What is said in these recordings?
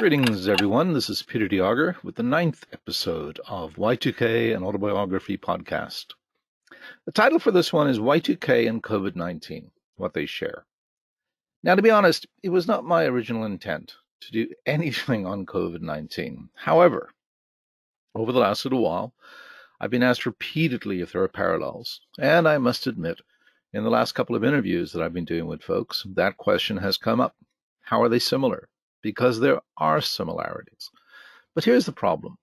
Greetings, everyone. This is Peter de Jager with the ninth episode of Y2K, an autobiography podcast. The title for this one is Y2K and COVID 19 What They Share. Now, to be honest, it was not my original intent to do anything on COVID 19. However, over the last little while, I've been asked repeatedly if there are parallels, and I must admit, in the last couple of interviews that I've been doing with folks, that question has come up. How are they similar? Because there are similarities. But here's the problem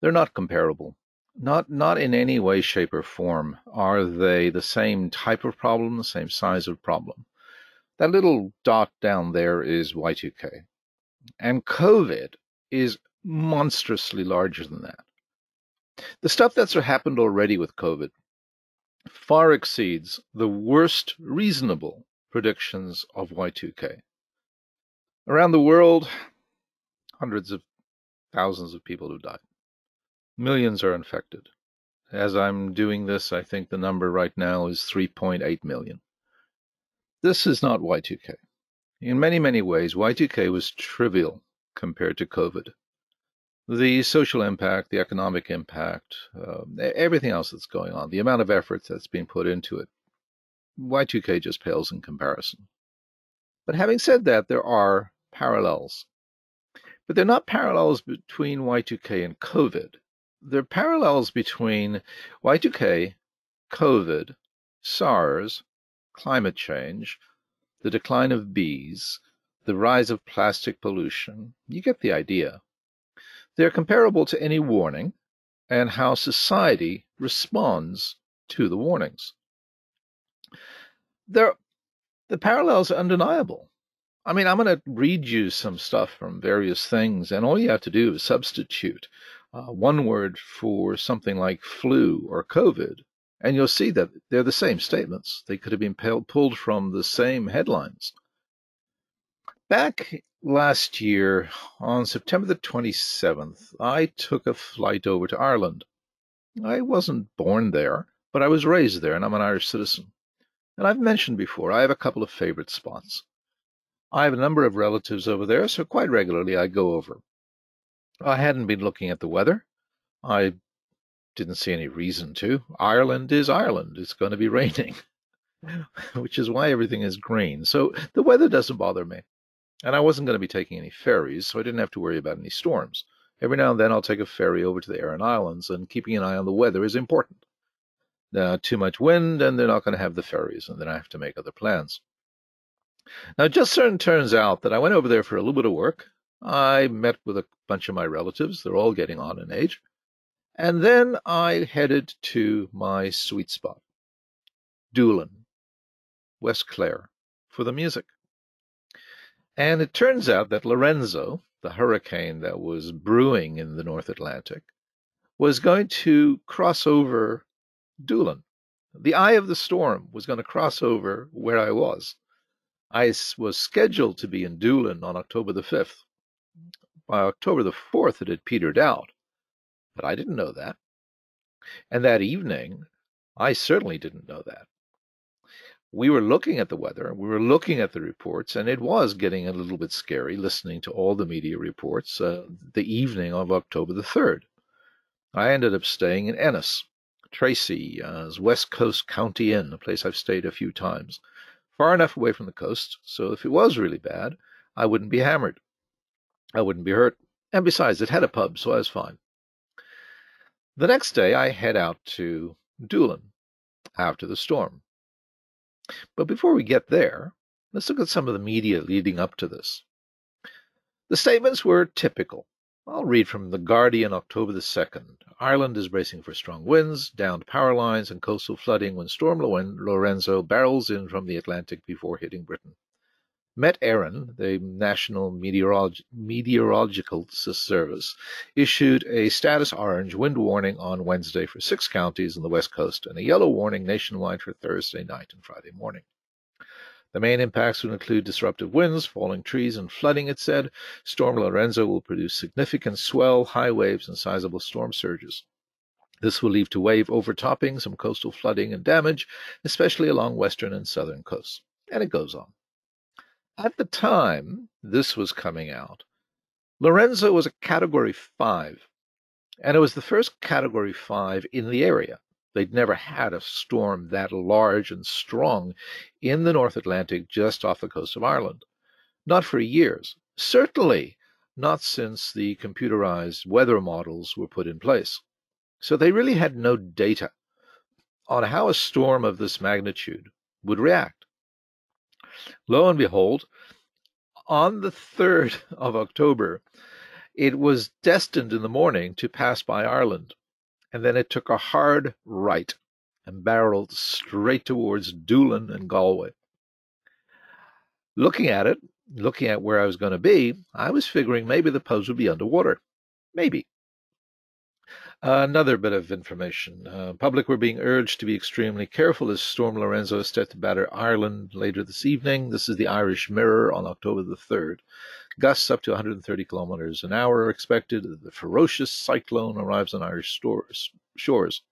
they're not comparable. Not, not in any way, shape, or form are they the same type of problem, the same size of problem. That little dot down there is Y2K. And COVID is monstrously larger than that. The stuff that's happened already with COVID far exceeds the worst reasonable predictions of Y2K. Around the world, hundreds of thousands of people have died. Millions are infected. As I'm doing this, I think the number right now is 3.8 million. This is not Y2K. In many, many ways, Y2K was trivial compared to COVID. The social impact, the economic impact, uh, everything else that's going on, the amount of effort that's being put into it, Y2K just pales in comparison. But having said that, there are parallels. But they're not parallels between Y2K and COVID. They're parallels between Y2K, COVID, SARS, climate change, the decline of bees, the rise of plastic pollution. You get the idea. They're comparable to any warning and how society responds to the warnings. They're, the parallels are undeniable. I mean, I'm going to read you some stuff from various things, and all you have to do is substitute uh, one word for something like flu or COVID, and you'll see that they're the same statements. They could have been pulled from the same headlines. Back last year, on September the 27th, I took a flight over to Ireland. I wasn't born there, but I was raised there, and I'm an Irish citizen. And I've mentioned before, I have a couple of favorite spots. I have a number of relatives over there, so quite regularly I go over. I hadn't been looking at the weather. I didn't see any reason to. Ireland is Ireland. It's going to be raining, which is why everything is green. So the weather doesn't bother me. And I wasn't going to be taking any ferries, so I didn't have to worry about any storms. Every now and then I'll take a ferry over to the Aran Islands, and keeping an eye on the weather is important. Uh, too much wind, and they're not going to have the ferries, and then I have to make other plans. Now, it just certain turns out that I went over there for a little bit of work. I met with a bunch of my relatives. They're all getting on in age. And then I headed to my sweet spot, Doolin, West Clare, for the music. And it turns out that Lorenzo, the hurricane that was brewing in the North Atlantic, was going to cross over Doolin. The eye of the storm was going to cross over where I was. I was scheduled to be in Doolin on October the 5th. By October the 4th, it had petered out, but I didn't know that. And that evening, I certainly didn't know that. We were looking at the weather, we were looking at the reports, and it was getting a little bit scary listening to all the media reports uh, the evening of October the 3rd. I ended up staying in Ennis, Tracy's uh, West Coast County Inn, a place I've stayed a few times far enough away from the coast, so if it was really bad, I wouldn't be hammered. I wouldn't be hurt. And besides, it had a pub, so I was fine. The next day, I head out to Doolin after the storm. But before we get there, let's look at some of the media leading up to this. The statements were typical. I'll read from The Guardian, October the 2nd. Ireland is bracing for strong winds, downed power lines, and coastal flooding when Storm Lorenzo barrels in from the Atlantic before hitting Britain. Met Éireann, the National Meteorolog- Meteorological Service, issued a status orange wind warning on Wednesday for six counties on the west coast and a yellow warning nationwide for Thursday night and Friday morning. The main impacts will include disruptive winds, falling trees, and flooding, it said. Storm Lorenzo will produce significant swell, high waves, and sizable storm surges. This will lead to wave overtopping, some coastal flooding and damage, especially along western and southern coasts. And it goes on. At the time this was coming out, Lorenzo was a Category 5, and it was the first Category 5 in the area. They'd never had a storm that large and strong in the North Atlantic just off the coast of Ireland. Not for years. Certainly not since the computerized weather models were put in place. So they really had no data on how a storm of this magnitude would react. Lo and behold, on the 3rd of October, it was destined in the morning to pass by Ireland and then it took a hard right and barreled straight towards Doolin and Galway. Looking at it, looking at where I was going to be, I was figuring maybe the pubs would be underwater. Maybe. Uh, another bit of information. Uh, public were being urged to be extremely careful as Storm Lorenzo is set to batter Ireland later this evening. This is the Irish Mirror on October the 3rd. Gusts up to 130 kilometers an hour are expected. The ferocious cyclone arrives on Irish stores, shores.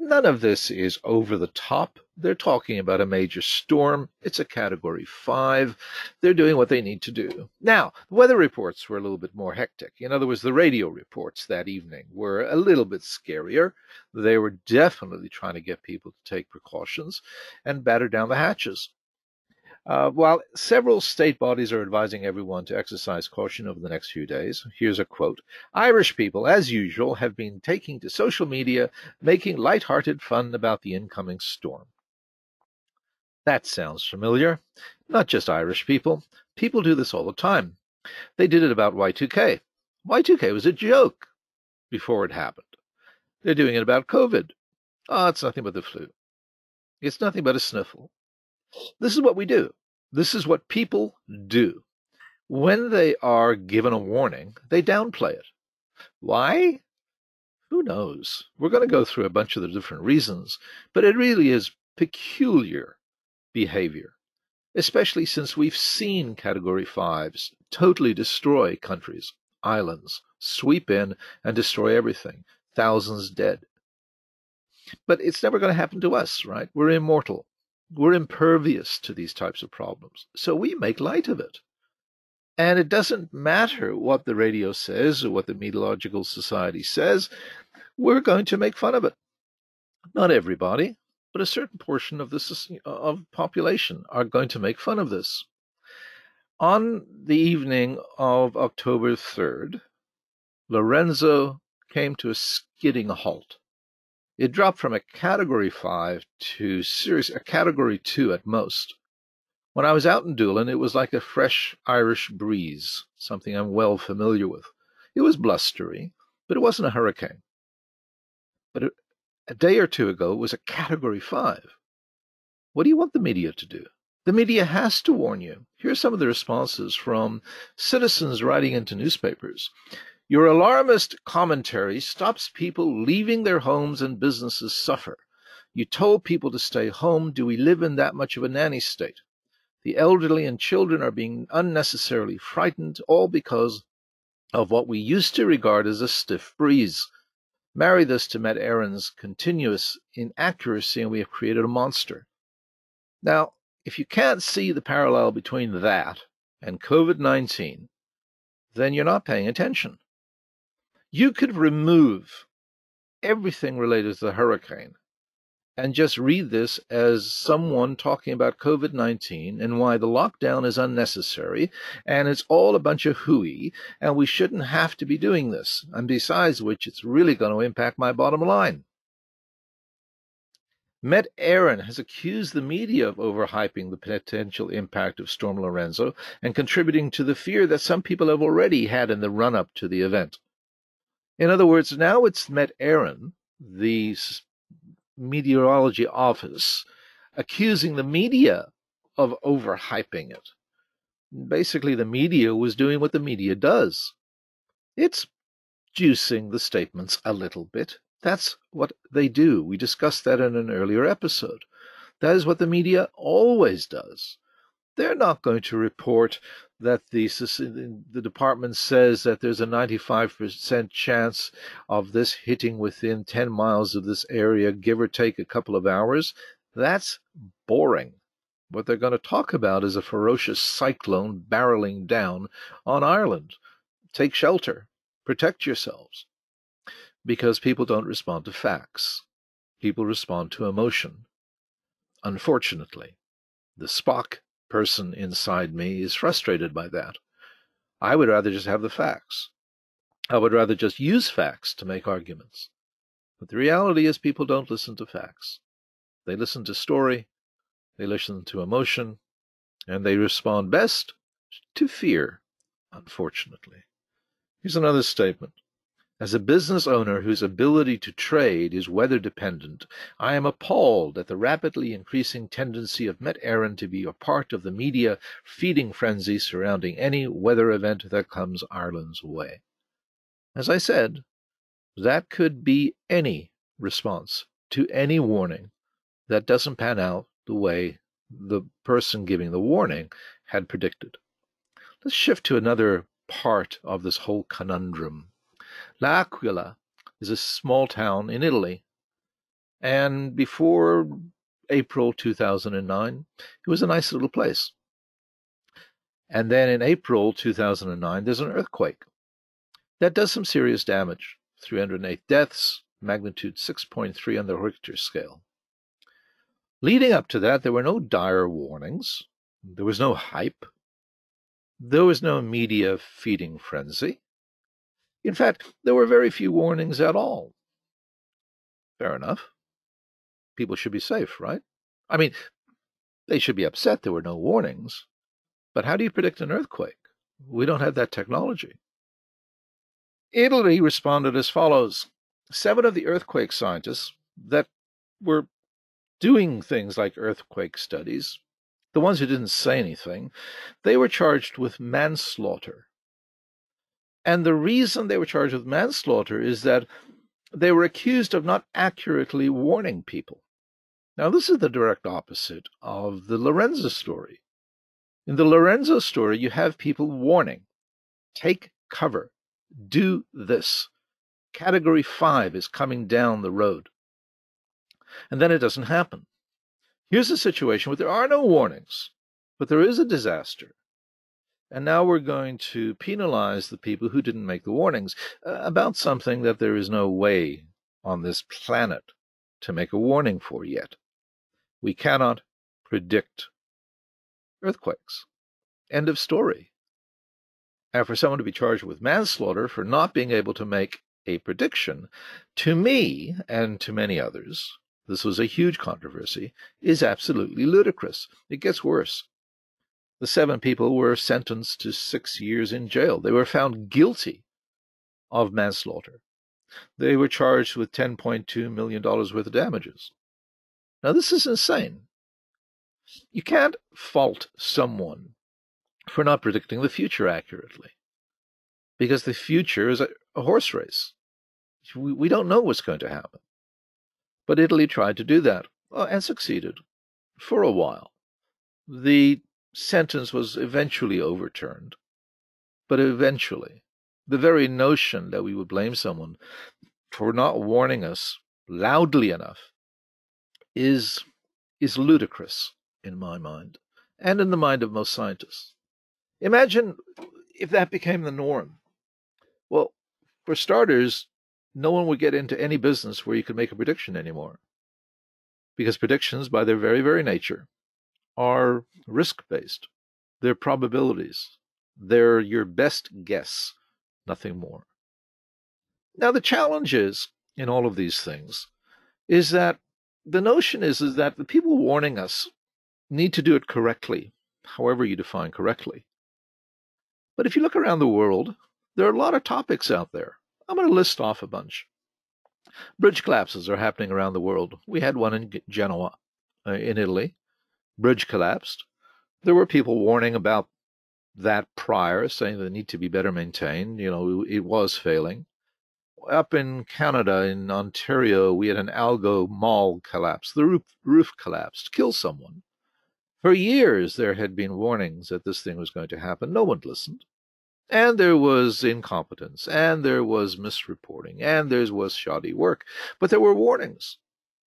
None of this is over the top. They're talking about a major storm. It's a category five. They're doing what they need to do. Now, the weather reports were a little bit more hectic. In other words, the radio reports that evening were a little bit scarier. They were definitely trying to get people to take precautions and batter down the hatches. Uh, while several state bodies are advising everyone to exercise caution over the next few days, here's a quote Irish people, as usual, have been taking to social media, making light-hearted fun about the incoming storm. That sounds familiar. Not just Irish people. People do this all the time. They did it about Y2K. Y2K was a joke before it happened. They're doing it about COVID. Oh, it's nothing but the flu. It's nothing but a sniffle. This is what we do. This is what people do. When they are given a warning, they downplay it. Why? Who knows? We're going to go through a bunch of the different reasons, but it really is peculiar behavior, especially since we've seen Category 5s totally destroy countries, islands, sweep in and destroy everything, thousands dead. But it's never going to happen to us, right? We're immortal. We're impervious to these types of problems. So we make light of it. And it doesn't matter what the radio says or what the Meteorological Society says, we're going to make fun of it. Not everybody, but a certain portion of the of population are going to make fun of this. On the evening of October 3rd, Lorenzo came to a skidding halt. It dropped from a category five to serious, a category two at most. When I was out in Doolin, it was like a fresh Irish breeze, something I'm well familiar with. It was blustery, but it wasn't a hurricane. But a, a day or two ago, it was a category five. What do you want the media to do? The media has to warn you. Here are some of the responses from citizens writing into newspapers. Your alarmist commentary stops people leaving their homes and businesses suffer. You told people to stay home. Do we live in that much of a nanny state? The elderly and children are being unnecessarily frightened, all because of what we used to regard as a stiff breeze. Marry this to Met Éireann's continuous inaccuracy, and we have created a monster. Now, if you can't see the parallel between that and COVID 19, then you're not paying attention. You could remove everything related to the hurricane and just read this as someone talking about COVID 19 and why the lockdown is unnecessary and it's all a bunch of hooey and we shouldn't have to be doing this. And besides which, it's really going to impact my bottom line. Met Éireann has accused the media of overhyping the potential impact of Storm Lorenzo and contributing to the fear that some people have already had in the run up to the event. In other words, now it's Met Éireann, the meteorology office, accusing the media of overhyping it. Basically, the media was doing what the media does. It's juicing the statements a little bit. That's what they do. We discussed that in an earlier episode. That is what the media always does. They're not going to report that the the department says that there's a 95% chance of this hitting within 10 miles of this area, give or take a couple of hours. That's boring. What they're going to talk about is a ferocious cyclone barreling down on Ireland. take shelter, protect yourselves. Because people don't respond to facts. People respond to emotion. Unfortunately, the Spock person inside me is frustrated by that. I would rather just have the facts. I would rather just use facts to make arguments. But the reality is, people don't listen to facts. They listen to story, they listen to emotion, and they respond best to fear, unfortunately. Here's another statement. As a business owner whose ability to trade is weather dependent, I am appalled at the rapidly increasing tendency of Met Éireann to be a part of the media feeding frenzy surrounding any weather event that comes Ireland's way. As I said, that could be any response to any warning that doesn't pan out the way the person giving the warning had predicted. Let's shift to another part of this whole conundrum. L'Aquila is a small town in Italy. And before April 2009, it was a nice little place. And then in April 2009, there's an earthquake that does some serious damage 308 deaths, magnitude 6.3 on the Richter scale. Leading up to that, there were no dire warnings, there was no hype, there was no media feeding frenzy. In fact, there were very few warnings at all. Fair enough. People should be safe, right? I mean, they should be upset there were no warnings. But how do you predict an earthquake? We don't have that technology. Italy responded as follows Seven of the earthquake scientists that were doing things like earthquake studies, the ones who didn't say anything, they were charged with manslaughter. And the reason they were charged with manslaughter is that they were accused of not accurately warning people. Now, this is the direct opposite of the Lorenzo story. In the Lorenzo story, you have people warning take cover, do this. Category five is coming down the road. And then it doesn't happen. Here's a situation where there are no warnings, but there is a disaster. And now we're going to penalize the people who didn't make the warnings uh, about something that there is no way on this planet to make a warning for yet. We cannot predict earthquakes. End of story. And for someone to be charged with manslaughter for not being able to make a prediction, to me and to many others, this was a huge controversy, is absolutely ludicrous. It gets worse. The seven people were sentenced to six years in jail. They were found guilty of manslaughter. They were charged with $10.2 million worth of damages. Now, this is insane. You can't fault someone for not predicting the future accurately because the future is a, a horse race. We, we don't know what's going to happen. But Italy tried to do that uh, and succeeded for a while. The sentence was eventually overturned. But eventually, the very notion that we would blame someone for not warning us loudly enough is is ludicrous in my mind and in the mind of most scientists. Imagine if that became the norm. Well, for starters, no one would get into any business where you could make a prediction anymore. Because predictions, by their very, very nature, are risk based. They're probabilities. They're your best guess, nothing more. Now, the challenge is in all of these things is that the notion is, is that the people warning us need to do it correctly, however you define correctly. But if you look around the world, there are a lot of topics out there. I'm going to list off a bunch. Bridge collapses are happening around the world. We had one in Genoa, uh, in Italy bridge collapsed. There were people warning about that prior, saying they need to be better maintained. You know, it was failing. Up in Canada, in Ontario, we had an Algo mall collapse. The roof, roof collapsed, killed someone. For years, there had been warnings that this thing was going to happen. No one listened. And there was incompetence, and there was misreporting, and there was shoddy work. But there were warnings.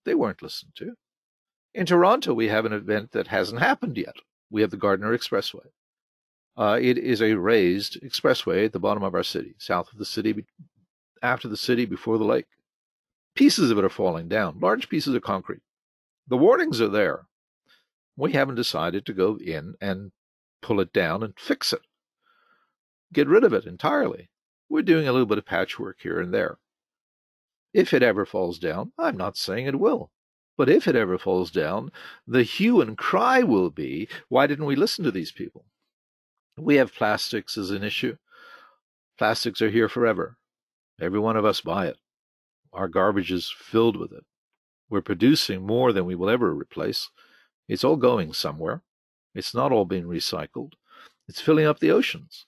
They weren't listened to. In Toronto, we have an event that hasn't happened yet. We have the Gardiner Expressway. Uh, it is a raised expressway at the bottom of our city, south of the city, after the city, before the lake. Pieces of it are falling down, large pieces of concrete. The warnings are there. We haven't decided to go in and pull it down and fix it, get rid of it entirely. We're doing a little bit of patchwork here and there. If it ever falls down, I'm not saying it will, but if it ever falls down, the hue and cry will be why didn't we listen to these people? We have plastics as an issue. Plastics are here forever. Every one of us buy it. Our garbage is filled with it. We're producing more than we will ever replace. It's all going somewhere. It's not all being recycled. It's filling up the oceans.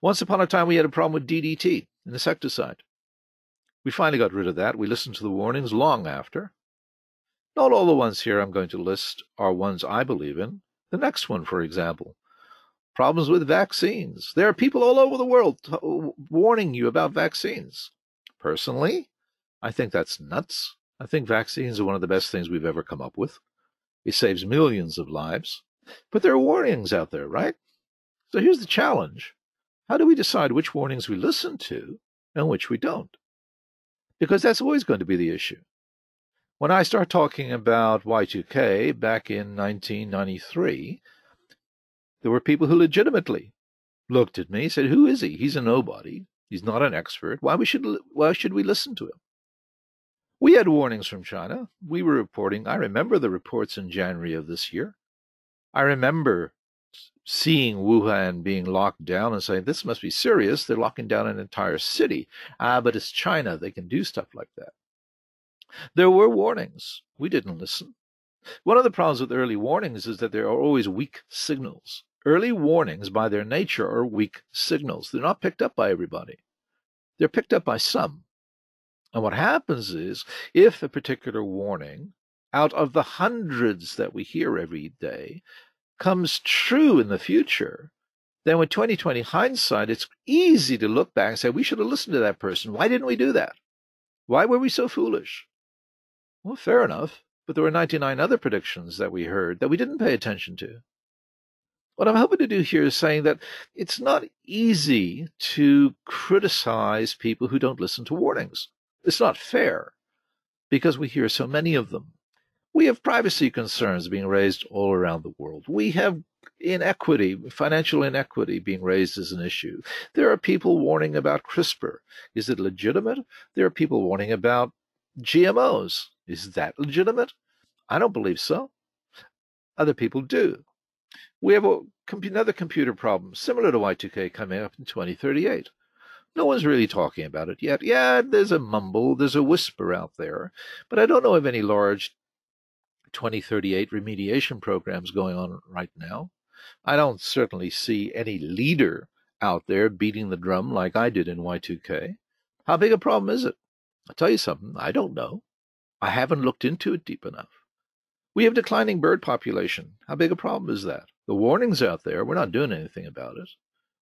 Once upon a time, we had a problem with DDT, an insecticide. We finally got rid of that. We listened to the warnings long after. Not all the ones here I'm going to list are ones I believe in. The next one, for example, problems with vaccines. There are people all over the world warning you about vaccines. Personally, I think that's nuts. I think vaccines are one of the best things we've ever come up with. It saves millions of lives. But there are warnings out there, right? So here's the challenge How do we decide which warnings we listen to and which we don't? Because that's always going to be the issue. When I start talking about Y2K back in 1993, there were people who legitimately looked at me said, Who is he? He's a nobody. He's not an expert. Why, we should, why should we listen to him? We had warnings from China. We were reporting. I remember the reports in January of this year. I remember seeing Wuhan being locked down and saying, this must be serious. They're locking down an entire city. Ah, but it's China. They can do stuff like that. There were warnings. We didn't listen. One of the problems with early warnings is that there are always weak signals. Early warnings, by their nature, are weak signals. They're not picked up by everybody, they're picked up by some. And what happens is, if a particular warning out of the hundreds that we hear every day comes true in the future, then with 2020 hindsight, it's easy to look back and say, we should have listened to that person. Why didn't we do that? Why were we so foolish? Well, fair enough. But there were 99 other predictions that we heard that we didn't pay attention to. What I'm hoping to do here is saying that it's not easy to criticize people who don't listen to warnings. It's not fair because we hear so many of them. We have privacy concerns being raised all around the world. We have inequity, financial inequity being raised as an issue. There are people warning about CRISPR. Is it legitimate? There are people warning about GMOs. Is that legitimate? I don't believe so. Other people do. We have a, another computer problem similar to Y2K coming up in 2038. No one's really talking about it yet. Yeah, there's a mumble, there's a whisper out there, but I don't know of any large 2038 remediation programs going on right now. I don't certainly see any leader out there beating the drum like I did in Y2K. How big a problem is it? I'll tell you something, I don't know. I haven't looked into it deep enough. We have declining bird population. How big a problem is that? The warning's out there. We're not doing anything about it.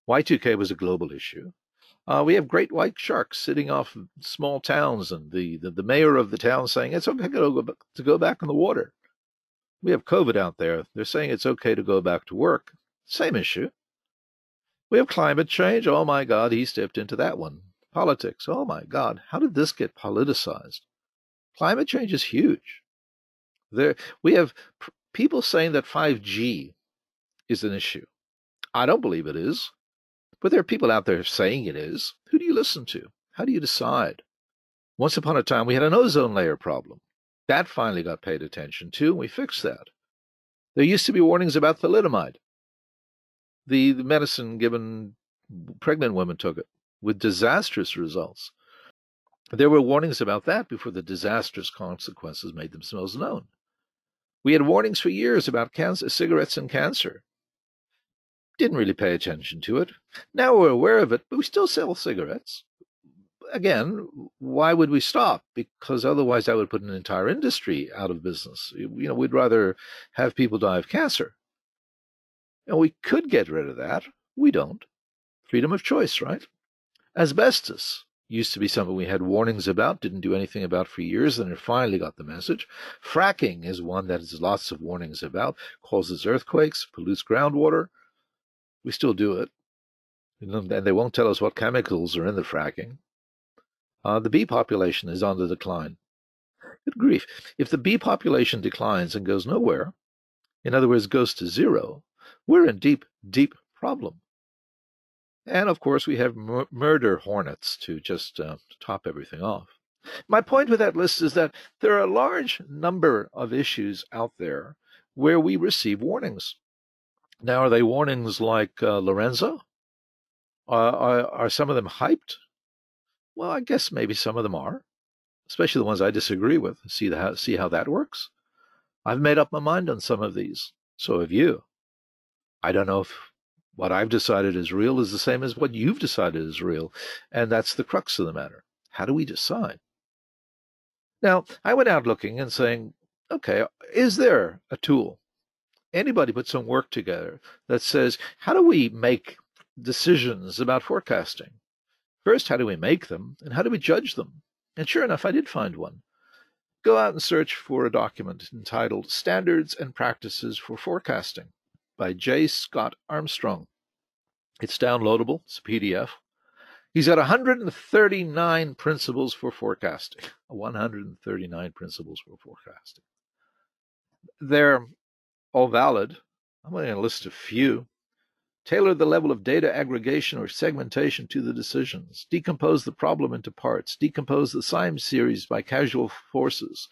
Y2K was a global issue. Uh, we have great white sharks sitting off small towns, and the, the, the mayor of the town saying it's okay to go, to go back in the water. We have COVID out there. They're saying it's okay to go back to work. Same issue. We have climate change. Oh my God, he stepped into that one. Politics. Oh my God, how did this get politicized? Climate change is huge. There, we have people saying that 5G is an issue. I don't believe it is. But there are people out there saying it is. Who do you listen to? How do you decide? Once upon a time, we had an ozone layer problem. That finally got paid attention to, and we fixed that. There used to be warnings about thalidomide. The, the medicine given pregnant women took it with disastrous results. There were warnings about that before the disastrous consequences made themselves known. We had warnings for years about cancer, cigarettes and cancer didn't really pay attention to it. Now we're aware of it, but we still sell cigarettes. Again, why would we stop? Because otherwise that would put an entire industry out of business. You know, we'd rather have people die of cancer. And we could get rid of that. We don't. Freedom of choice, right? Asbestos used to be something we had warnings about, didn't do anything about for years, and it finally got the message. Fracking is one that has lots of warnings about, causes earthquakes, pollutes groundwater. We still do it. And they won't tell us what chemicals are in the fracking. Uh, the bee population is on the decline. Good grief. If the bee population declines and goes nowhere, in other words, goes to zero, we're in deep, deep problem. And of course, we have mur- murder hornets to just uh, top everything off. My point with that list is that there are a large number of issues out there where we receive warnings. Now, are they warnings like uh, Lorenzo? Uh, are, are some of them hyped? Well, I guess maybe some of them are, especially the ones I disagree with. See how see how that works. I've made up my mind on some of these. So have you. I don't know if what I've decided is real is the same as what you've decided is real, and that's the crux of the matter. How do we decide? Now, I went out looking and saying, okay, is there a tool? Anybody put some work together that says, how do we make decisions about forecasting? First, how do we make them, and how do we judge them? And sure enough, I did find one. Go out and search for a document entitled Standards and Practices for Forecasting by J. Scott Armstrong. It's downloadable, it's a PDF. He's got 139 principles for forecasting. 139 principles for forecasting. They're all valid. I'm going to list a few. Tailor the level of data aggregation or segmentation to the decisions. Decompose the problem into parts. Decompose the time series by causal forces.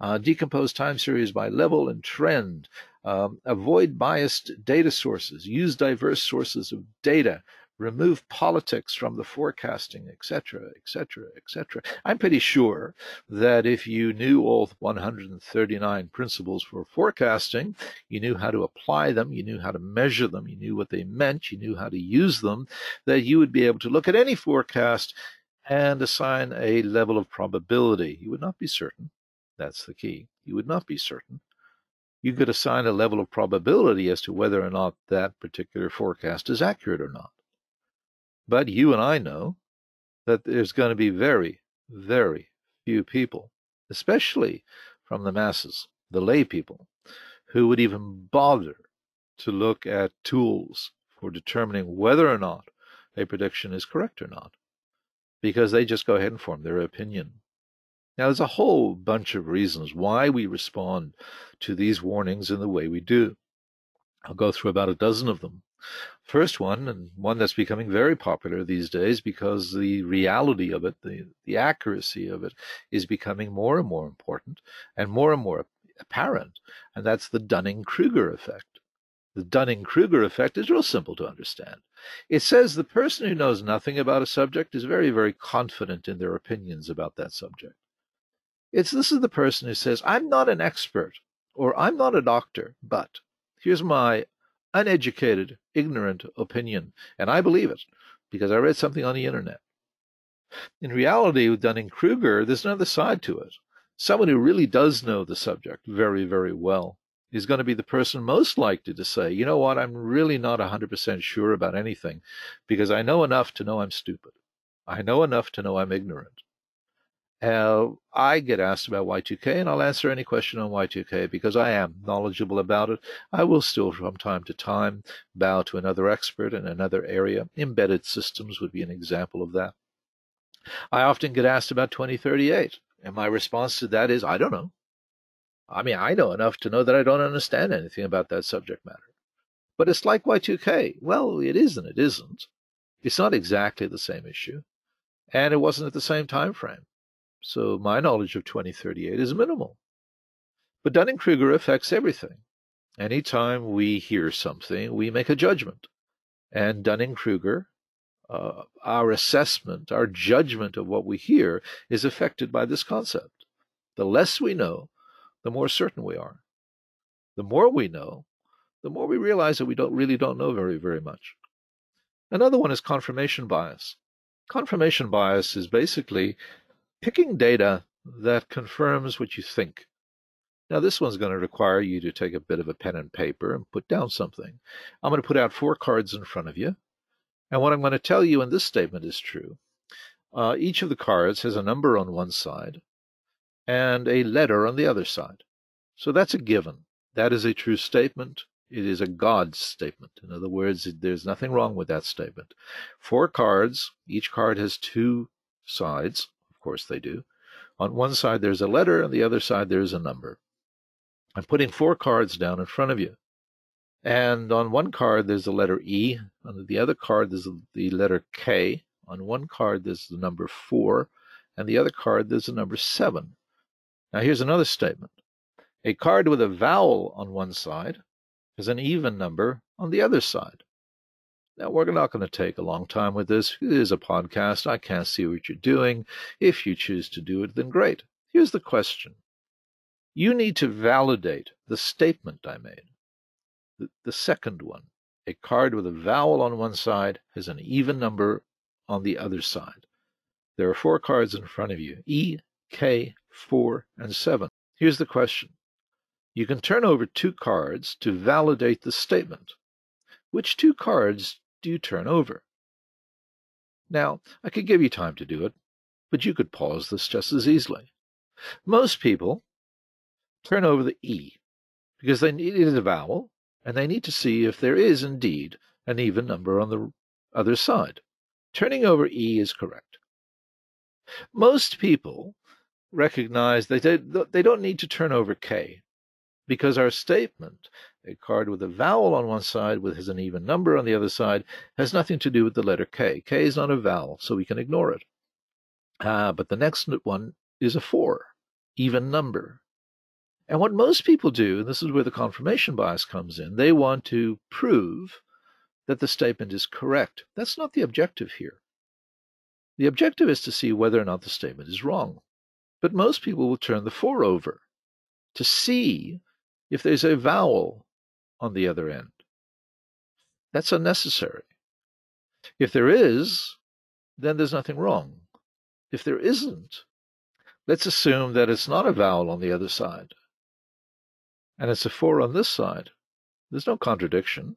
Uh, decompose time series by level and trend. Um, avoid biased data sources. Use diverse sources of data remove politics from the forecasting, etc., etc., etc. I'm pretty sure that if you knew all 139 principles for forecasting, you knew how to apply them, you knew how to measure them, you knew what they meant, you knew how to use them, that you would be able to look at any forecast and assign a level of probability. You would not be certain. That's the key. You would not be certain you could assign a level of probability as to whether or not that particular forecast is accurate or not. But you and I know that there's going to be very, very few people, especially from the masses, the lay people, who would even bother to look at tools for determining whether or not a prediction is correct or not, because they just go ahead and form their opinion. Now, there's a whole bunch of reasons why we respond to these warnings in the way we do. I'll go through about a dozen of them. First one, and one that's becoming very popular these days because the reality of it, the, the accuracy of it, is becoming more and more important and more and more apparent, and that's the Dunning Kruger effect. The Dunning Kruger effect is real simple to understand. It says the person who knows nothing about a subject is very, very confident in their opinions about that subject. It's this is the person who says, I'm not an expert or I'm not a doctor, but here's my uneducated, ignorant opinion, and I believe it because I read something on the internet. In reality, with Dunning Kruger, there's another side to it. Someone who really does know the subject very, very well is going to be the person most likely to say, you know what, I'm really not 100% sure about anything because I know enough to know I'm stupid. I know enough to know I'm ignorant. Uh, I get asked about Y2K, and I'll answer any question on Y2K because I am knowledgeable about it. I will still, from time to time, bow to another expert in another area. Embedded systems would be an example of that. I often get asked about 2038, and my response to that is, I don't know. I mean, I know enough to know that I don't understand anything about that subject matter. But it's like Y2K. Well, it is and it isn't. It's not exactly the same issue, and it wasn't at the same time frame. So my knowledge of 2038 is minimal. But Dunning Kruger affects everything. Anytime we hear something, we make a judgment. And Dunning Kruger, uh, our assessment, our judgment of what we hear, is affected by this concept. The less we know, the more certain we are. The more we know, the more we realize that we don't really don't know very, very much. Another one is confirmation bias. Confirmation bias is basically picking data that confirms what you think. Now, this one's going to require you to take a bit of a pen and paper and put down something. I'm going to put out four cards in front of you. And what I'm going to tell you in this statement is true. Uh, each of the cards has a number on one side and a letter on the other side. So that's a given. That is a true statement. it is a God statement. In other words, there's nothing wrong with that statement. Four cards, each card has two sides. Of course they do. On one side there's a letter, on the other side there's a number. I'm putting four cards down in front of you. And on one card there's the letter E, on the other card there's the letter K, on one card there's the number 4, and the other card there's the number 7. Now here's another statement. A card with a vowel on one side has an even number on the other side. Now, we're not going to take a long time with this. It is a podcast. I can't see what you're doing. If you choose to do it, then great. Here's the question You need to validate the statement I made. The, the second one a card with a vowel on one side has an even number on the other side. There are four cards in front of you E, K, 4, and 7. Here's the question You can turn over two cards to validate the statement. Which two cards do you turn over? Now, I could give you time to do it, but you could pause this just as easily. Most people turn over the E because they need it as a vowel and they need to see if there is indeed an even number on the other side. Turning over E is correct. Most people recognize that they, they don't need to turn over K because our statement, a card with a vowel on one side with an even number on the other side, has nothing to do with the letter K. K is not a vowel, so we can ignore it. Ah, but the next one is a 4, even number. And what most people do, and this is where the confirmation bias comes in, they want to prove that the statement is correct. That's not the objective here. The objective is to see whether or not the statement is wrong. But most people will turn the 4 over to see if there's a vowel on the other end. That's unnecessary. If there is, then there's nothing wrong. If there isn't, let's assume that it's not a vowel on the other side and it's a 4 on this side. There's no contradiction.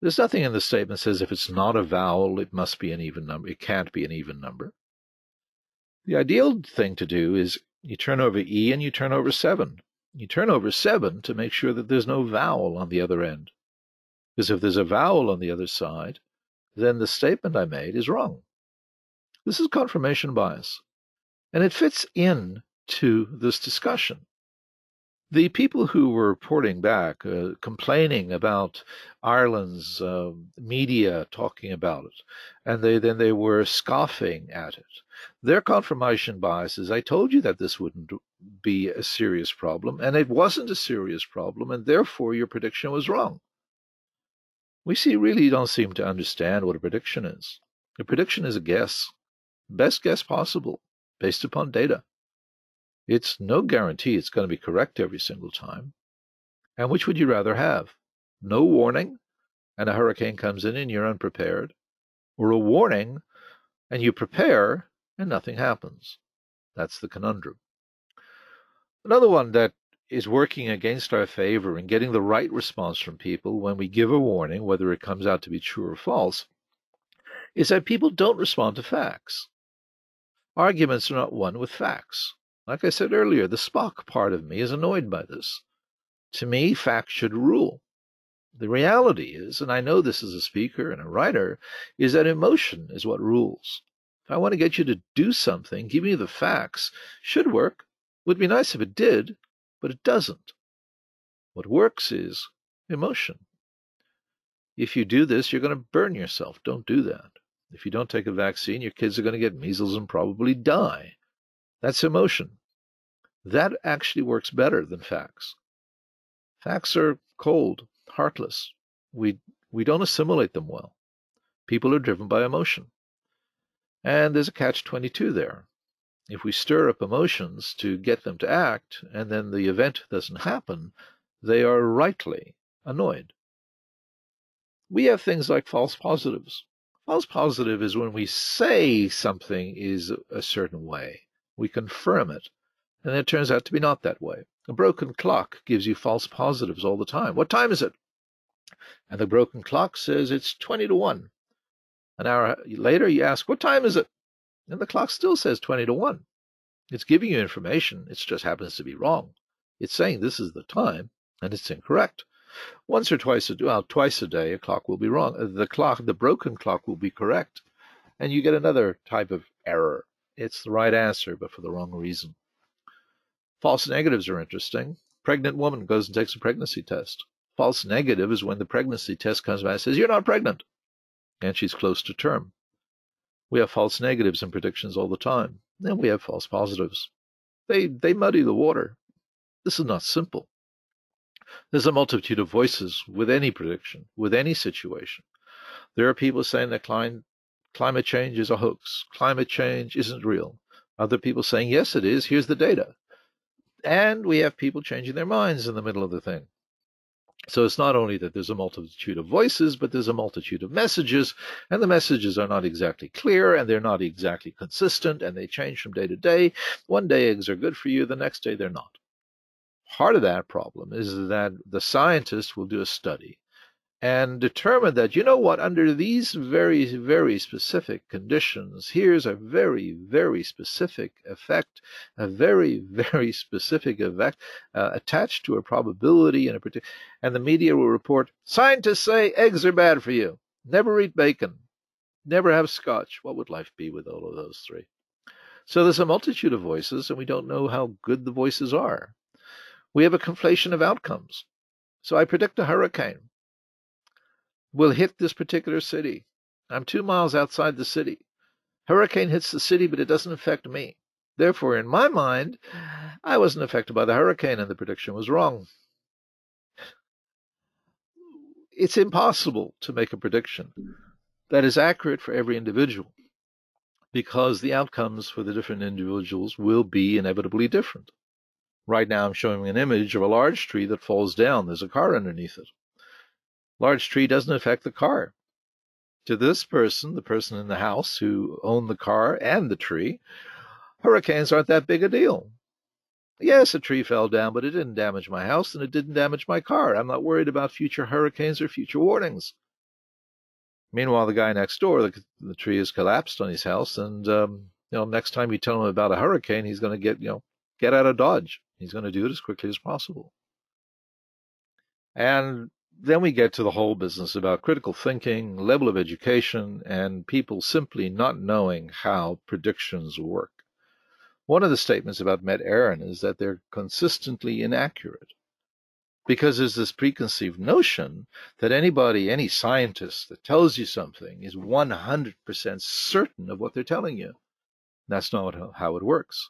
There's nothing in the statement says if it's not a vowel, it must be an even number. It can't be an even number. The ideal thing to do is you turn over E and you turn over 7. You turn over 7 to make sure that there's no vowel on the other end. Because if there's a vowel on the other side, then the statement I made is wrong. This is confirmation bias. And it fits in to this discussion. The people who were reporting back, uh, complaining about Ireland's uh, media talking about it, and they then they were scoffing at it. Their confirmation bias is I told you that this wouldn't be a serious problem, and it wasn't a serious problem, and therefore your prediction was wrong. We see really don't seem to understand what a prediction is. A prediction is a guess, best guess possible, based upon data. It's no guarantee it's going to be correct every single time. And which would you rather have? No warning, and a hurricane comes in and you're unprepared, or a warning and you prepare and nothing happens. That's the conundrum. Another one that is working against our favor in getting the right response from people when we give a warning, whether it comes out to be true or false, is that people don't respond to facts. Arguments are not won with facts. Like I said earlier, the Spock part of me is annoyed by this. To me, facts should rule. The reality is, and I know this as a speaker and a writer, is that emotion is what rules. If I want to get you to do something, give me the facts. Should work, would be nice if it did, but it doesn't. What works is emotion. If you do this, you're going to burn yourself. Don't do that. If you don't take a vaccine, your kids are going to get measles and probably die. That's emotion. That actually works better than facts. Facts are cold, heartless. We, we don't assimilate them well. People are driven by emotion. And there's a catch 22 there. If we stir up emotions to get them to act, and then the event doesn't happen, they are rightly annoyed. We have things like false positives. False positive is when we say something is a certain way, we confirm it, and it turns out to be not that way. A broken clock gives you false positives all the time. What time is it? And the broken clock says it's 20 to 1. An hour later, you ask, What time is it? And the clock still says 20 to 1. It's giving you information, it just happens to be wrong. It's saying this is the time, and it's incorrect. Once or twice a well, twice a day, a clock will be wrong. The clock, the broken clock, will be correct, and you get another type of error. It's the right answer, but for the wrong reason. False negatives are interesting. Pregnant woman goes and takes a pregnancy test. False negative is when the pregnancy test comes back and says, You're not pregnant. And she's close to term. We have false negatives in predictions all the time. And we have false positives. They, they muddy the water. This is not simple. There's a multitude of voices with any prediction, with any situation. There are people saying that climate change is a hoax. Climate change isn't real. Other people saying, yes, it is. Here's the data. And we have people changing their minds in the middle of the thing. So it's not only that there's a multitude of voices, but there's a multitude of messages, and the messages are not exactly clear and they're not exactly consistent and they change from day to day. One day eggs are good for you, the next day they're not. Part of that problem is that the scientists will do a study and determine that, you know what, under these very, very specific conditions, here's a very, very specific effect, a very, very specific effect uh, attached to a probability in a particular, and the media will report, scientists say eggs are bad for you. Never eat bacon. Never have scotch. What would life be with all of those three? So there's a multitude of voices, and we don't know how good the voices are. We have a conflation of outcomes. So I predict a hurricane will hit this particular city. I'm two miles outside the city. Hurricane hits the city, but it doesn't affect me. Therefore, in my mind, I wasn't affected by the hurricane and the prediction was wrong. It's impossible to make a prediction that is accurate for every individual because the outcomes for the different individuals will be inevitably different. Right now, I'm showing an image of a large tree that falls down. There's a car underneath it large tree doesn't affect the car. To this person, the person in the house who owned the car and the tree, hurricanes aren't that big a deal. Yes, a tree fell down, but it didn't damage my house and it didn't damage my car. I'm not worried about future hurricanes or future warnings. Meanwhile, the guy next door, the, the tree has collapsed on his house, and um, you know, next time you tell him about a hurricane, he's going to get you know get out of dodge. He's going to do it as quickly as possible. And then we get to the whole business about critical thinking, level of education, and people simply not knowing how predictions work. One of the statements about Met Éireann is that they're consistently inaccurate because there's this preconceived notion that anybody, any scientist that tells you something is 100% certain of what they're telling you. That's not how it works.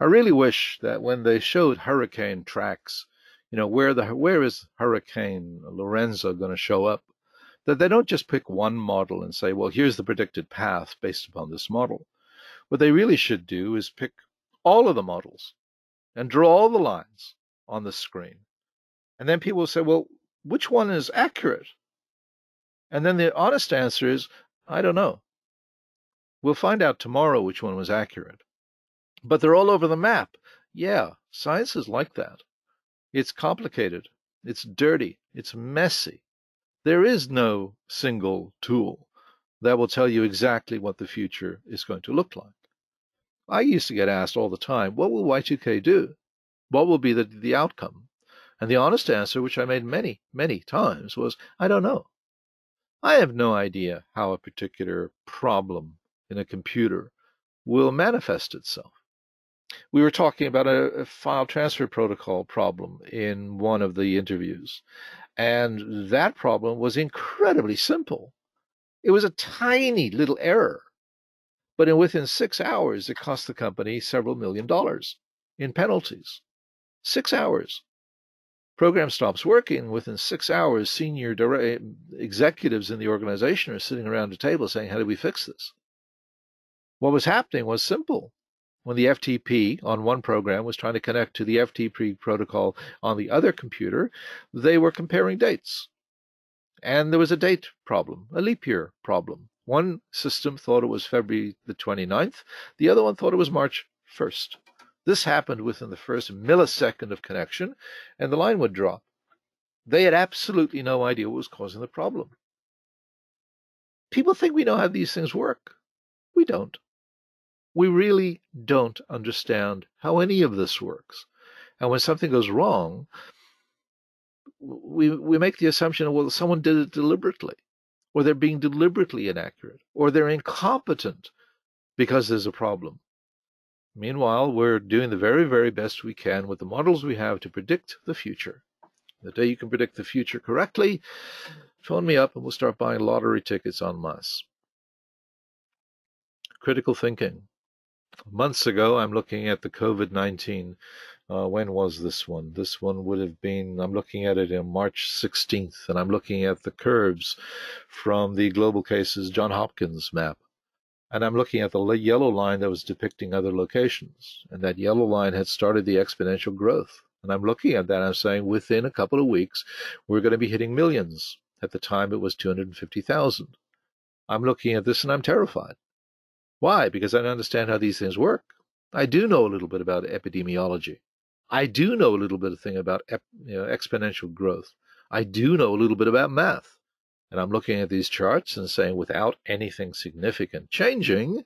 I really wish that when they showed hurricane tracks you know, where the where is Hurricane Lorenzo going to show up? That they don't just pick one model and say, well, here's the predicted path based upon this model. What they really should do is pick all of the models and draw all the lines on the screen. And then people will say, well, which one is accurate? And then the honest answer is, I don't know. We'll find out tomorrow which one was accurate. But they're all over the map. Yeah, science is like that. It's complicated. It's dirty. It's messy. There is no single tool that will tell you exactly what the future is going to look like. I used to get asked all the time, what will Y2K do? What will be the, the outcome? And the honest answer, which I made many, many times, was, I don't know. I have no idea how a particular problem in a computer will manifest itself we were talking about a, a, file transfer protocol problem in one of the interviews. And that problem was incredibly simple. It was a tiny little error. But in, within six hours, it cost the company several million dollars in penalties. Six hours. Program stops working. Within six hours, senior direct, eh, executives in the organization are sitting around a table saying, How do we fix this? What was happening was simple when the FTP on one program was trying to connect to the FTP protocol on the other computer, they were comparing dates. And there was a date problem, a leap year problem. One system thought it was February the 29th, the other one thought it was March 1st. This happened within the first millisecond of connection, and the line would drop. They had absolutely no idea what was causing the problem. People think we know how these things work. We don't we really don't understand how any of this works. And when something goes wrong, we we make the assumption, well, someone did it deliberately, or they're being deliberately inaccurate, or they're incompetent because there's a problem. Meanwhile, we're doing the very, very best we can with the models we have to predict the future. The day you can predict the future correctly, phone me up and we'll start buying lottery tickets en masse. Critical thinking. Months ago, I'm looking at the COVID 19 uh, when was this one? This one would have been, I'm looking at it in March 16th, and I'm looking at the curves from the global cases John Hopkins map. And I'm looking at the yellow line that was depicting other locations. And that yellow line had started the exponential growth. And I'm looking at that, I'm saying within a couple of weeks, we're going to be hitting millions. At the time, it was 250,000. I'm looking at this and I'm terrified. Why? Because I understand how these things work. I do know a little bit about epidemiology. I do know a little bit of thing about you know, exponential growth. I do know a little bit about math. And I'm looking at these charts and saying without anything significant changing,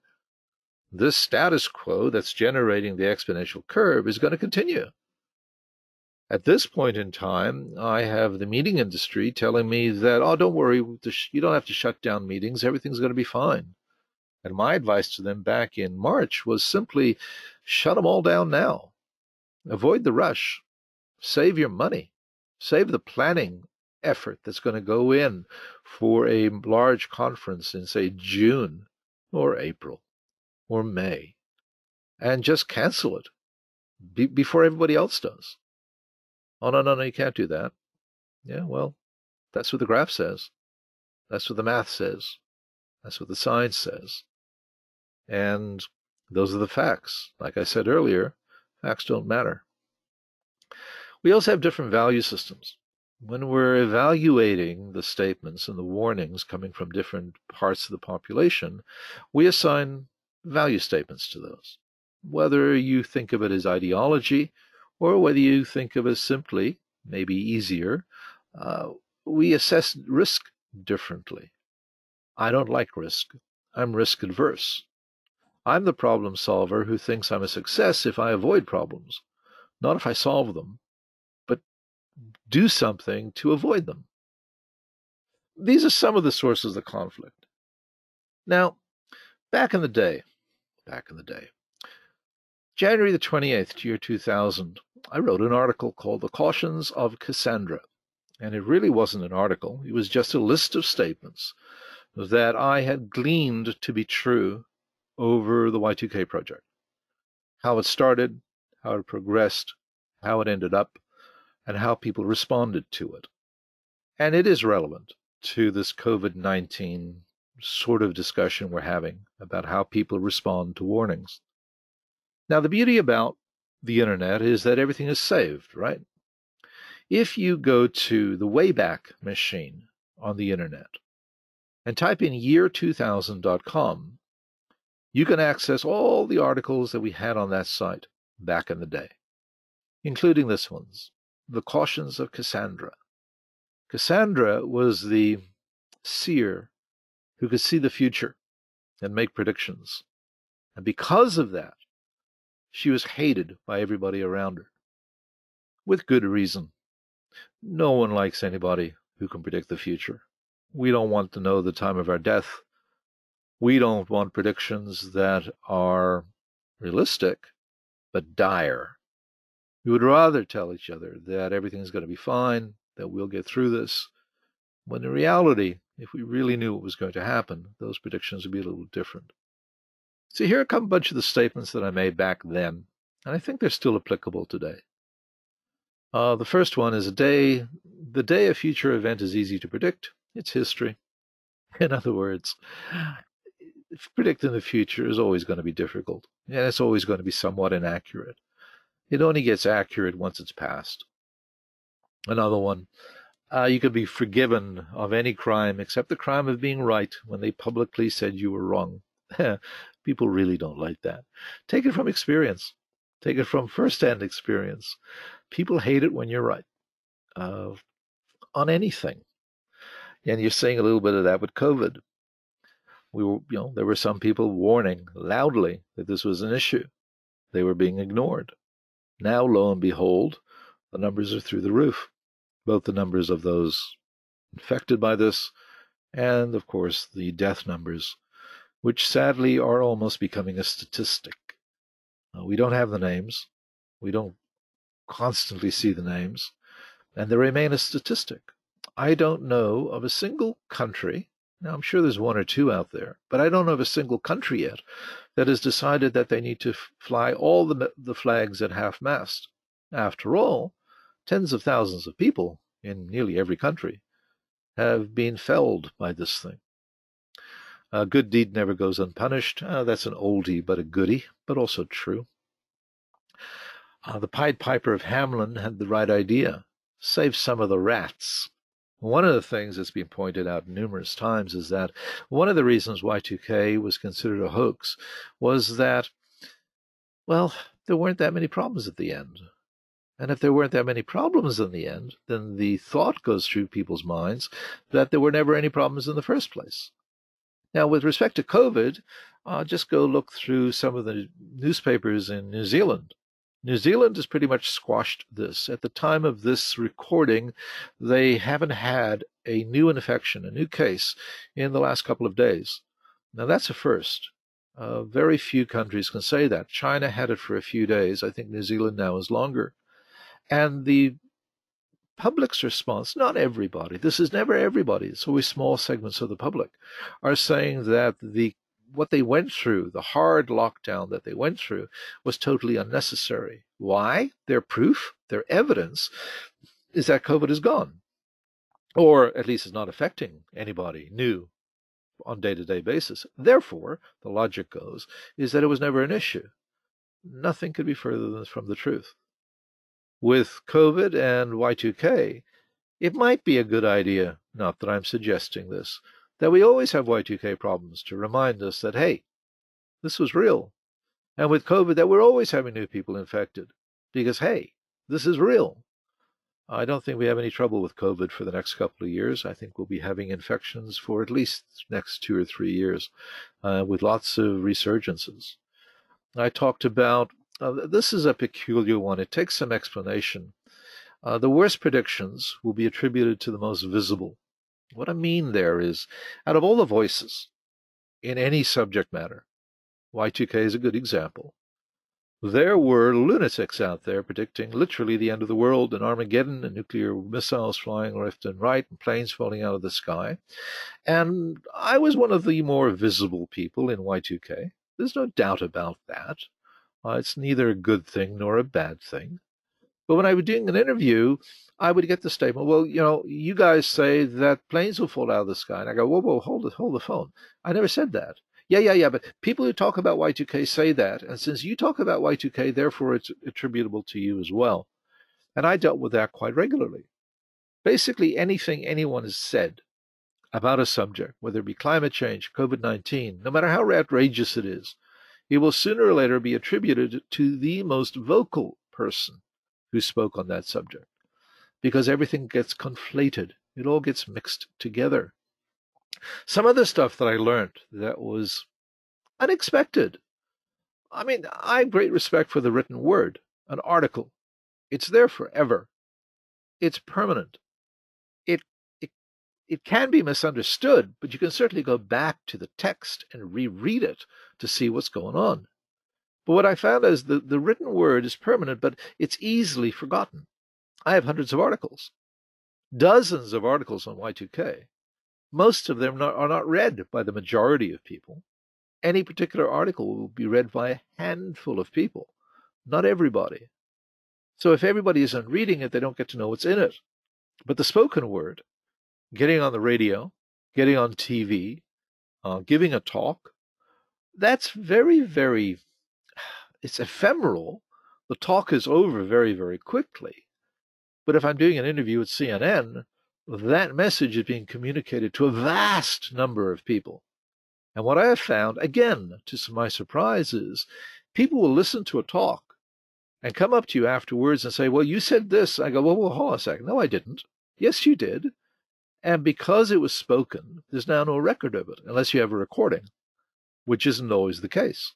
this status quo that's generating the exponential curve is going to continue. At this point in time, I have the meeting industry telling me that, oh, don't worry, you don't have to shut down meetings, everything's going to be fine. And my advice to them back in March was simply shut them all down now. Avoid the rush. Save your money. Save the planning effort that's going to go in for a large conference in, say, June or April or May, and just cancel it be- before everybody else does. Oh, no, no, no, you can't do that. Yeah, well, that's what the graph says. That's what the math says. That's what the science says. And those are the facts. Like I said earlier, Facts don't matter. We also have different value systems. When we're evaluating the statements and the warnings coming from different parts of the population, we assign value statements to those. Whether you think of it as ideology or whether you think of it as simply, maybe easier, uh, we assess risk differently. I don't like risk. I'm risk adverse. I'm the problem solver who thinks I'm a success if I avoid problems, not if I solve them, but do something to avoid them. These are some of the sources of conflict. Now, back in the day, back in the day, January the 28th, year 2000, I wrote an article called The Cautions of Cassandra. And it really wasn't an article, it was just a list of statements that I had gleaned to be true over the Y2K project. How it started, how it progressed, how it ended up, and how people responded to it. And it is relevant to this COVID 19 sort of discussion we're having about how people respond to warnings. Now, the beauty about the internet is that everything is saved, right? If you go to the Wayback Machine on the internet and type in year2000.com, you can access all the articles that we had on that site back in the day, including this one's The Cautions of Cassandra. Cassandra was the seer who could see the future and make predictions. And because of that, she was hated by everybody around her. With good reason. No one likes anybody who can predict the future. We don't want to know the time of our death. We don't want predictions that are realistic, but dire. We would rather tell each other that everything's going to be fine, that we'll get through this, when in reality, if we really knew what was going to happen, those predictions would be a little different. So here come a bunch of the statements that I made back then, and I think they're still applicable today. Uh, the first one is a day, the day a future event is easy to predict. It's history. In other words, predicting the future is always going to be difficult, and it's always going to be somewhat inaccurate. It only gets accurate once it's past. Another one, uh, you could be forgiven of any crime except the crime of being right when they publicly said you were wrong. People really don't like that. Take it from experience. Take it from first-hand experience. People hate it when you're right uh, on anything. And you're seeing a little bit of that with COVID we were, you know, there were some people warning loudly that this was an issue. They were being ignored. Now, lo and behold, the numbers are through the roof. both the numbers of those infected by this and, of course, the death numbers, which sadly are almost becoming a statistic. Uh, we don't have the names. We don't constantly see the names, and they remain a statistic. I don't know of a single country, now I'm sure there's one or two out there, but I don't know of a single country yet that has decided that they need to fly all the, the flags at half mast. After all, tens of thousands of people in nearly every country have been felled by this thing. A good deed never goes unpunished. Uh, that's an oldie, but a goodie, but also true. Uh, the Pied Piper of Hamelin had the right idea save some of the rats. One of the things that's been pointed out numerous times is that one of the reasons Y2K was considered a hoax was that, well, there weren't that many problems at the end. And if there weren't that many problems in the end, then the thought goes through people's minds that there were never any problems in the first place. Now, with respect to COVID, uh, just go look through some of the newspapers in New Zealand. New Zealand has pretty much squashed this. At the time of this recording, they haven't had a new infection, a new case, in the last couple of days. Now, that's a first. Uh, very few countries can say that. China had it for a few days. I think New Zealand now is longer. And the public's response, not everybody, this is never everybody, it's always small segments of the public, are saying that the what they went through, the hard lockdown that they went through, was totally unnecessary. Why? Their proof, their evidence is that COVID is gone, or at least is not affecting anybody new on day to day basis. Therefore, the logic goes, is that it was never an issue. Nothing could be further than from the truth with COVID and Y2K, it might be a good idea, not that I'm suggesting this, that we always have Y2K problems to remind us that, hey, this was real. And with COVID, that we're always having new people infected because, hey, this is real. I don't think we have any trouble with COVID for the next couple of years. I think we'll be having infections for at least next two or three years uh, with lots of resurgences. I talked about uh, this is a peculiar one. It takes some explanation. Uh, the worst predictions will be attributed to the most visible. What I mean there is, out of all the voices in any subject matter, Y2K is a good example. There were lunatics out there predicting literally the end of the world and Armageddon and nuclear missiles flying left and right and planes falling out of the sky. And I was one of the more visible people in Y2K. There's no doubt about that. Uh, it's neither a good thing nor a bad thing. But when I was doing an interview, I would get the statement, well, you know, you guys say that planes will fall out of the sky. And I go, whoa, whoa, hold it, hold the phone. I never said that. Yeah, yeah, yeah. But people who talk about Y2K say that. And since you talk about Y2K, therefore it's attributable to you as well. And I dealt with that quite regularly. Basically, anything anyone has said about a subject, whether it be climate change, COVID 19, no matter how outrageous it is, it will sooner or later be attributed to the most vocal person who spoke on that subject because everything gets conflated. It all gets mixed together. Some of the stuff that I learned that was unexpected. I mean, I have great respect for the written word, an article. It's there forever. It's permanent. It it it can be misunderstood, but you can certainly go back to the text and reread it to see what's going on. But what I found is the, the written word is permanent, but it's easily forgotten. I have hundreds of articles, dozens of articles on Y2K. Most of them are not read by the majority of people. Any particular article will be read by a handful of people, not everybody. So if everybody isn't reading it, they don't get to know what's in it. But the spoken word, getting on the radio, getting on TV, uh, giving a talk, that's very, very, it's ephemeral. The talk is over very, very quickly. But if I'm doing an interview at CNN, that message is being communicated to a vast number of people. And what I have found, again, to my surprise, is people will listen to a talk and come up to you afterwards and say, Well, you said this. I go, Well, well hold on a second. No, I didn't. Yes, you did. And because it was spoken, there's now no record of it unless you have a recording which isn't always the case.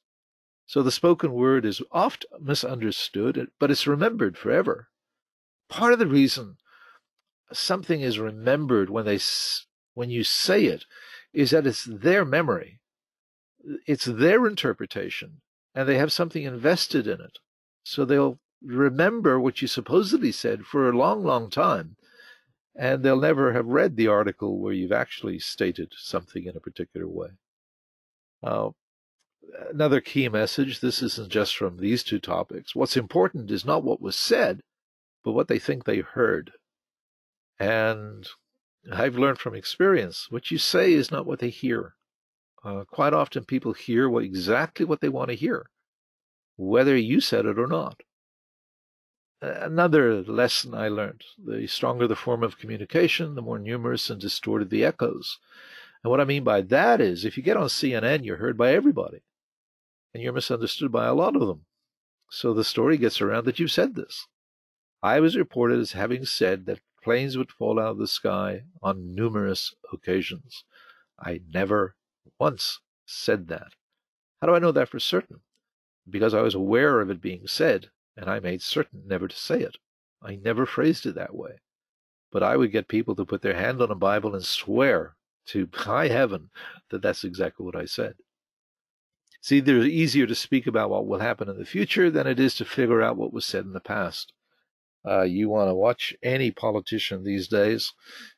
So the spoken word is oft misunderstood, but it's remembered forever. Part of the reason something is remembered when they when you say it is that it's their memory, it's their interpretation, and they have something invested in it. So they'll remember what you supposedly said for a long, long time, and they'll never have read the article where you've actually stated something in a particular way. Uh, another key message this isn't just from these two topics. What's important is not what was said, but what they think they heard. And I've learned from experience what you say is not what they hear. Uh, quite often, people hear what, exactly what they want to hear, whether you said it or not. Another lesson I learned the stronger the form of communication, the more numerous and distorted the echoes. And what I mean by that is if you get on CNN, you're heard by everybody, and you're misunderstood by a lot of them. So the story gets around that you've said this. I was reported as having said that planes would fall out of the sky on numerous occasions. I never once said that. How do I know that for certain? Because I was aware of it being said, and I made certain never to say it. I never phrased it that way. But I would get people to put their hand on a Bible and swear to high heaven that that's exactly what I said. See, it's either easier to speak about what will happen in the future than it is to figure out what was said in the past. Uh, you want to watch any politician these days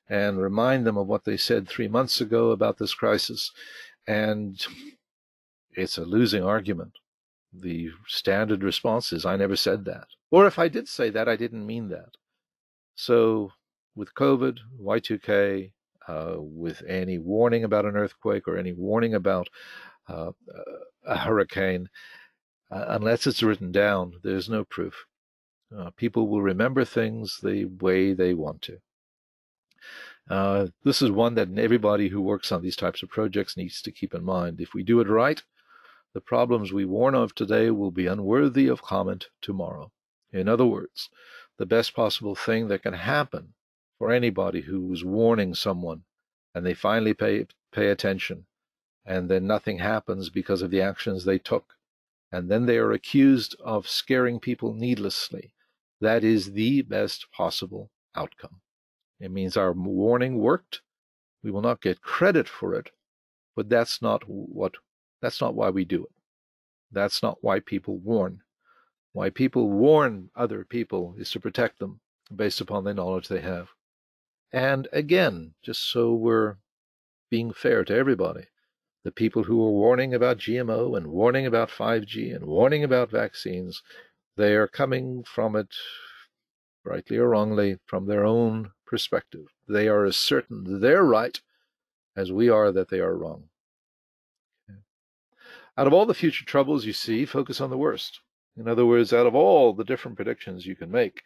and remind them of what they said three months ago about this crisis, and it's a losing argument. The standard response is, I never said that. Or if I did say that, I didn't mean that. So, with COVID, Y2K, uh, with any warning about an earthquake or any warning about uh, a hurricane, uh, unless it's written down, there's no proof. Uh, people will remember things the way they want to. Uh, this is one that everybody who works on these types of projects needs to keep in mind. If we do it right, the problems we warn of today will be unworthy of comment tomorrow. In other words, the best possible thing that can happen for anybody who's warning someone and they finally pay, pay attention and then nothing happens because of the actions they took and then they are accused of scaring people needlessly that is the best possible outcome. It means our warning worked. We will not get credit for it, but that's not what that's not why we do it. That's not why people warn. Why people warn other people is to protect them based upon the knowledge they have. And again, just so we're being fair to everybody, the people who are warning about GMO and warning about 5G and warning about vaccines they are coming from it, rightly or wrongly, from their own perspective. They are as certain they're right as we are that they are wrong. Out of all the future troubles you see, focus on the worst. In other words, out of all the different predictions you can make,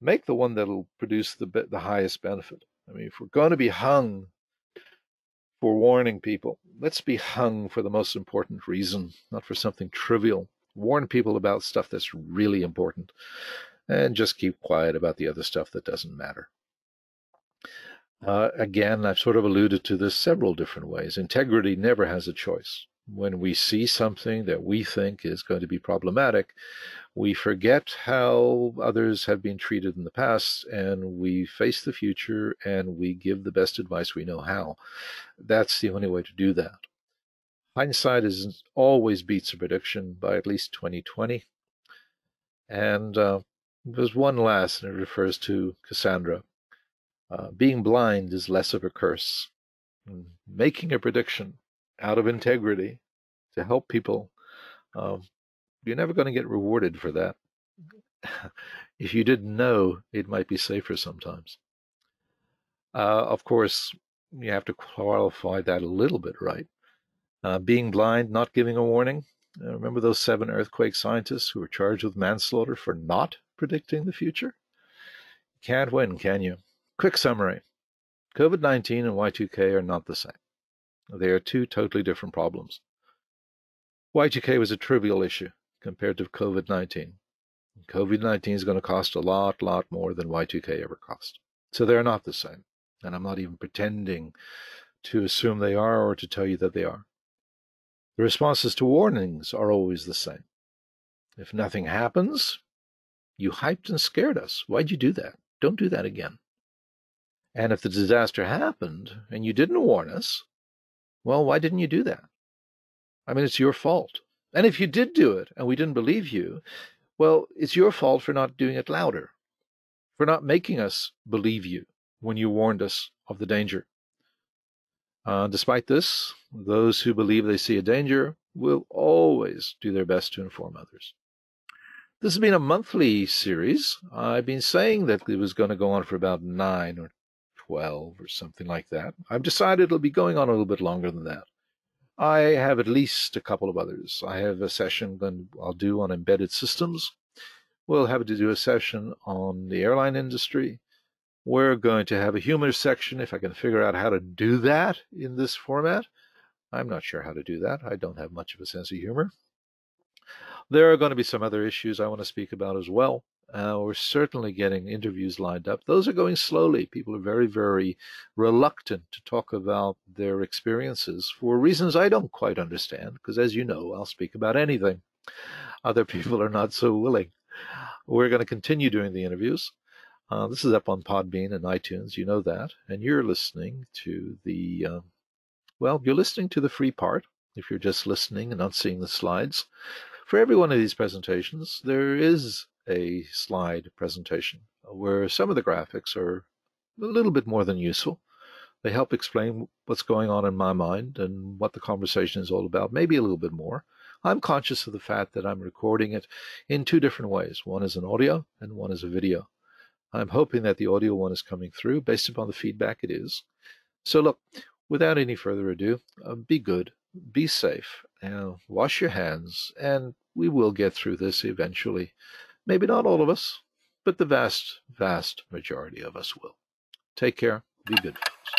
make the one that'll produce the the highest benefit. I mean, if we're going to be hung for warning people, let's be hung for the most important reason, not for something trivial warn people about stuff that's really important and just keep quiet about the other stuff that doesn't matter. Uh, again, I've sort of alluded to this several different ways. Integrity never has a choice. When we see something that we think is going to be problematic, we forget how others have been treated in the past and we face the future and we give the best advice we know how. That's the only way to do that. Hindsight is always beats a prediction by at least 2020. And uh, there's one last, and it refers to Cassandra. Uh, being blind is less of a curse. And making a prediction out of integrity to help people, uh, you're never going to get rewarded for that. if you didn't know, it might be safer sometimes. Uh, of course, you have to qualify that a little bit, right? Uh, being blind, not giving a warning. Uh, remember those seven earthquake scientists who were charged with manslaughter for not predicting the future? Can't win, can you? Quick summary COVID 19 and Y2K are not the same. They are two totally different problems. Y2K was a trivial issue compared to COVID 19. COVID 19 is going to cost a lot, lot more than Y2K ever cost. So they're not the same. And I'm not even pretending to assume they are or to tell you that they are. The responses to warnings are always the same. If nothing happens, you hyped and scared us. Why'd you do that? Don't do that again. And if the disaster happened and you didn't warn us, well, why didn't you do that? I mean, it's your fault. And if you did do it and we didn't believe you, well, it's your fault for not doing it louder, for not making us believe you when you warned us of the danger. Uh, despite this, those who believe they see a danger will always do their best to inform others. This has been a monthly series. I've been saying that it was going to go on for about nine or 12 or something like that. I've decided it'll be going on a little bit longer than that. I have at least a couple of others. I have a session that I'll do on embedded systems. We'll have to do a session on the airline industry. We're going to have a humor section if I can figure out how to do that in this format. I'm not sure how to do that. I don't have much of a sense of humor. There are going to be some other issues I want to speak about as well. Uh, we're certainly getting interviews lined up. Those are going slowly. People are very, very reluctant to talk about their experiences for reasons I don't quite understand, because as you know, I'll speak about anything. Other people are not so willing. We're going to continue doing the interviews. Uh, this is up on Podbean and iTunes. You know that. And you're listening to the, uh, well, you're listening to the free part if you're just listening and not seeing the slides. For every one of these presentations, there is a slide presentation where some of the graphics are a little bit more than useful. They help explain what's going on in my mind and what the conversation is all about, maybe a little bit more. I'm conscious of the fact that I'm recording it in two different ways. One is an audio and one is a video. I'm hoping that the audio one is coming through based upon the feedback it is. So, look, without any further ado, uh, be good, be safe, wash your hands, and we will get through this eventually. Maybe not all of us, but the vast, vast majority of us will. Take care. Be good, folks.